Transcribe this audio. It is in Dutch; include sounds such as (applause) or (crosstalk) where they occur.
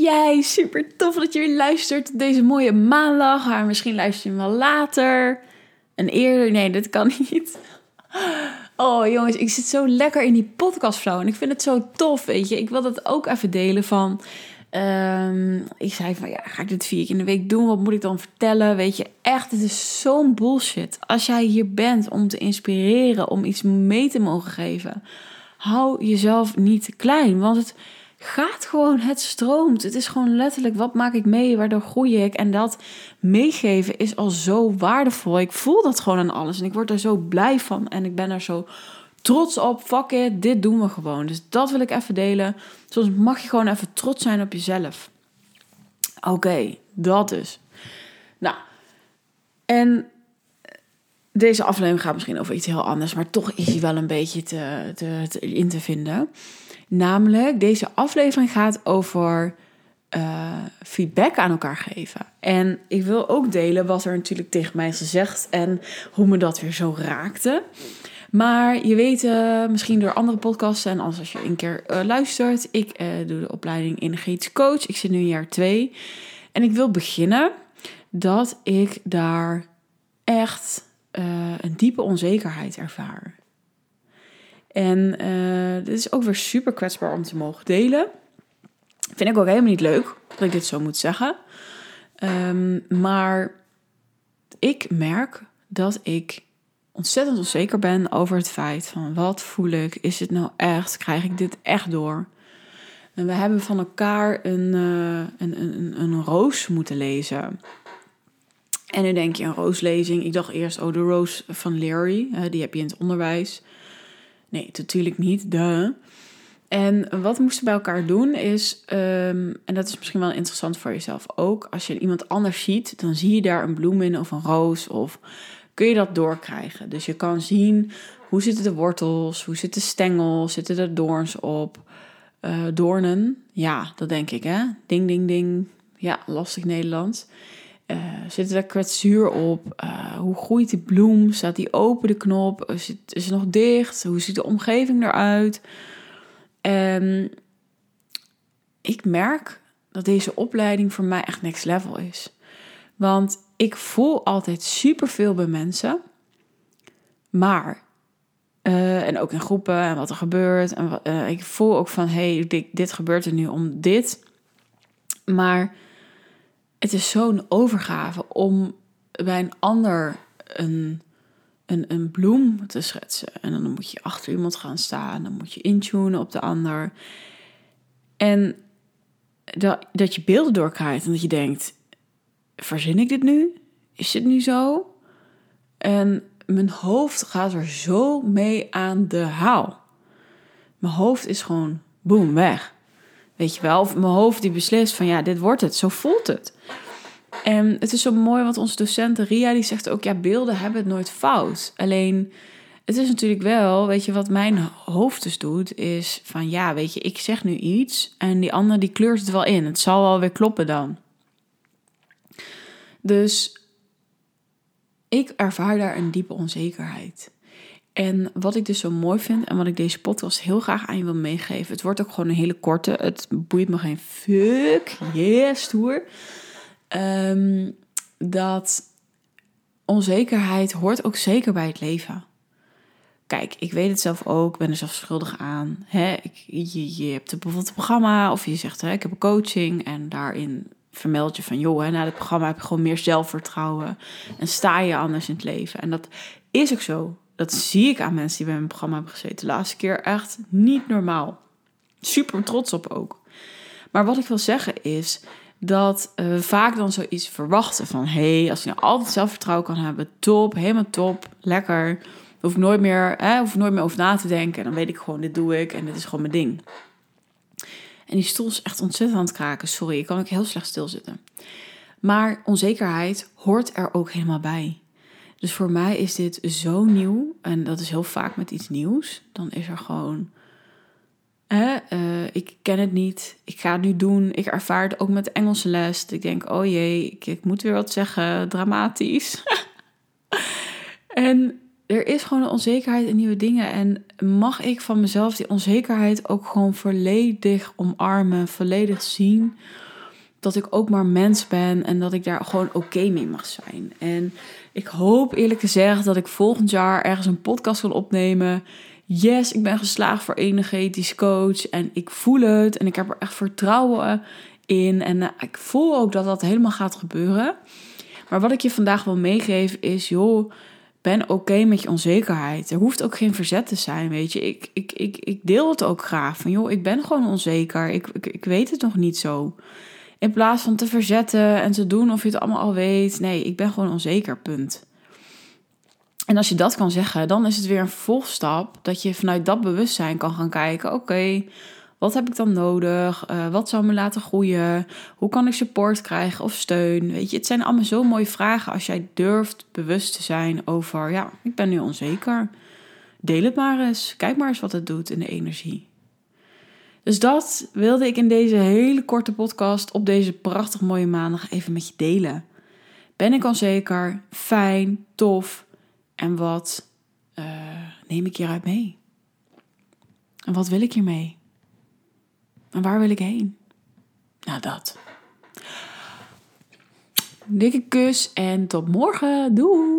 jij, super tof dat je weer luistert deze mooie maandag. Maar misschien luister je hem wel later en eerder. Nee, dat kan (laughs) niet. Oh jongens, ik zit zo lekker in die podcastflow en ik vind het zo tof, weet je. Ik wil dat ook even delen van... Ehm, ik zei van, ja, ga ik dit vier keer in de week doen? Wat moet ik dan vertellen? Weet je, echt, het is zo'n bullshit. Als jij hier bent om te inspireren, om iets mee te mogen geven... hou jezelf niet klein, want het gaat gewoon, het stroomt. Het is gewoon letterlijk, wat maak ik mee, waardoor groei ik? En dat meegeven is al zo waardevol. Ik voel dat gewoon aan alles en ik word er zo blij van. En ik ben er zo trots op. Fuck it, dit doen we gewoon. Dus dat wil ik even delen. Soms mag je gewoon even trots zijn op jezelf. Oké, dat dus. Nou, en deze aflevering gaat misschien over iets heel anders, maar toch is hij wel een beetje te, te, te in te vinden. Namelijk, deze aflevering gaat over uh, feedback aan elkaar geven. En ik wil ook delen wat er natuurlijk tegen mij is gezegd en hoe me dat weer zo raakte. Maar je weet uh, misschien door andere podcasts en als je een keer uh, luistert, ik doe de opleiding energetisch coach. Ik zit nu in jaar 2 en ik wil beginnen dat ik daar echt een diepe onzekerheid ervaar. En uh, dit is ook weer super kwetsbaar om te mogen delen. Vind ik ook helemaal niet leuk dat ik dit zo moet zeggen. Um, maar ik merk dat ik ontzettend onzeker ben over het feit van wat voel ik? Is het nou echt? Krijg ik dit echt door? En we hebben van elkaar een, uh, een, een, een roos moeten lezen. En nu denk je een rooslezing. Ik dacht eerst, oh, de roos van Larry. Die heb je in het onderwijs. Nee, natuurlijk niet. De. En wat moesten bij elkaar doen is, ehm, en dat is misschien wel interessant voor jezelf ook, als je iemand anders ziet, dan zie je daar een bloem in of een roos of kun je dat doorkrijgen. Dus je kan zien hoe zitten de wortels, hoe zitten de stengels, zitten er doorns op, uh, doornen. Ja, dat denk ik hè. Ding, ding, ding. Ja, lastig Nederlands. Uh, zit er kwetsuur op? Uh, hoe groeit die bloem? Staat die open, de knop? Is het, is het nog dicht? Hoe ziet de omgeving eruit? En ik merk dat deze opleiding voor mij echt next level is. Want ik voel altijd superveel bij mensen. Maar, uh, en ook in groepen en wat er gebeurt. En ik voel ook van, hey, dit, dit gebeurt er nu om dit. Maar het is zo'n overgave om bij een ander een, een, een bloem te schetsen. En dan moet je achter iemand gaan staan, dan moet je intunen op de ander. En dat, dat je beelden doorkrijgt en dat je denkt: verzin ik dit nu? Is dit nu zo? En mijn hoofd gaat er zo mee aan de haal. Mijn hoofd is gewoon boem weg. Weet je wel, of mijn hoofd die beslist van ja, dit wordt het, zo voelt het. En het is zo mooi, want onze docent Ria die zegt ook, ja, beelden hebben het nooit fout. Alleen, het is natuurlijk wel, weet je, wat mijn hoofd dus doet, is van ja, weet je, ik zeg nu iets en die ander die kleurt het wel in. Het zal wel weer kloppen dan. Dus ik ervaar daar een diepe onzekerheid. En wat ik dus zo mooi vind en wat ik deze podcast heel graag aan je wil meegeven. Het wordt ook gewoon een hele korte. Het boeit me geen fuck. Yes, stoer. Um, dat onzekerheid hoort ook zeker bij het leven. Kijk, ik weet het zelf ook, ben er zelf schuldig aan. Hè? Ik, je, je hebt bijvoorbeeld een programma of je zegt, hè, ik heb een coaching en daarin vermeld je van, joh, hè, na het programma heb je gewoon meer zelfvertrouwen en sta je anders in het leven. En dat is ook zo dat zie ik aan mensen die bij mijn programma hebben gezeten. De laatste keer echt niet normaal. Super trots op ook. Maar wat ik wil zeggen is dat we vaak dan zoiets verwachten van... hé, hey, als je nou altijd zelfvertrouwen kan hebben, top, helemaal top, lekker. Hoef nooit meer, hè, hoef nooit meer over na te denken. En dan weet ik gewoon, dit doe ik en dit is gewoon mijn ding. En die stoel is echt ontzettend aan het kraken. Sorry, ik kan ook heel slecht stilzitten. Maar onzekerheid hoort er ook helemaal bij. Dus voor mij is dit zo nieuw. En dat is heel vaak met iets nieuws. Dan is er gewoon. Hè, uh, ik ken het niet. Ik ga het nu doen. Ik ervaar het ook met Engelse les. Ik denk, oh jee, ik, ik moet weer wat zeggen. Dramatisch. (laughs) en er is gewoon een onzekerheid in nieuwe dingen. En mag ik van mezelf die onzekerheid ook gewoon volledig omarmen, volledig zien. Dat ik ook maar mens ben en dat ik daar gewoon oké mee mag zijn. En ik hoop eerlijk gezegd dat ik volgend jaar ergens een podcast wil opnemen. Yes, ik ben geslaagd voor energetisch coach en ik voel het en ik heb er echt vertrouwen in. En eh, ik voel ook dat dat helemaal gaat gebeuren. Maar wat ik je vandaag wil meegeven is, joh, ben oké met je onzekerheid. Er hoeft ook geen verzet te zijn, weet je. Ik, ik, ik, ik deel het ook graag van, joh, ik ben gewoon onzeker. Ik, ik, ik weet het nog niet zo. In plaats van te verzetten en te doen of je het allemaal al weet. Nee, ik ben gewoon onzeker, punt. En als je dat kan zeggen, dan is het weer een vervolgstap dat je vanuit dat bewustzijn kan gaan kijken: oké, wat heb ik dan nodig? Uh, wat zou me laten groeien? Hoe kan ik support krijgen of steun? Weet je, het zijn allemaal zo mooie vragen als jij durft bewust te zijn over: ja, ik ben nu onzeker. Deel het maar eens. Kijk maar eens wat het doet in de energie. Dus dat wilde ik in deze hele korte podcast op deze prachtig mooie maandag even met je delen. Ben ik onzeker? Fijn, tof. En wat uh, neem ik hieruit mee? En wat wil ik hiermee? En waar wil ik heen? Nou, dat. Dikke kus en tot morgen. Doei!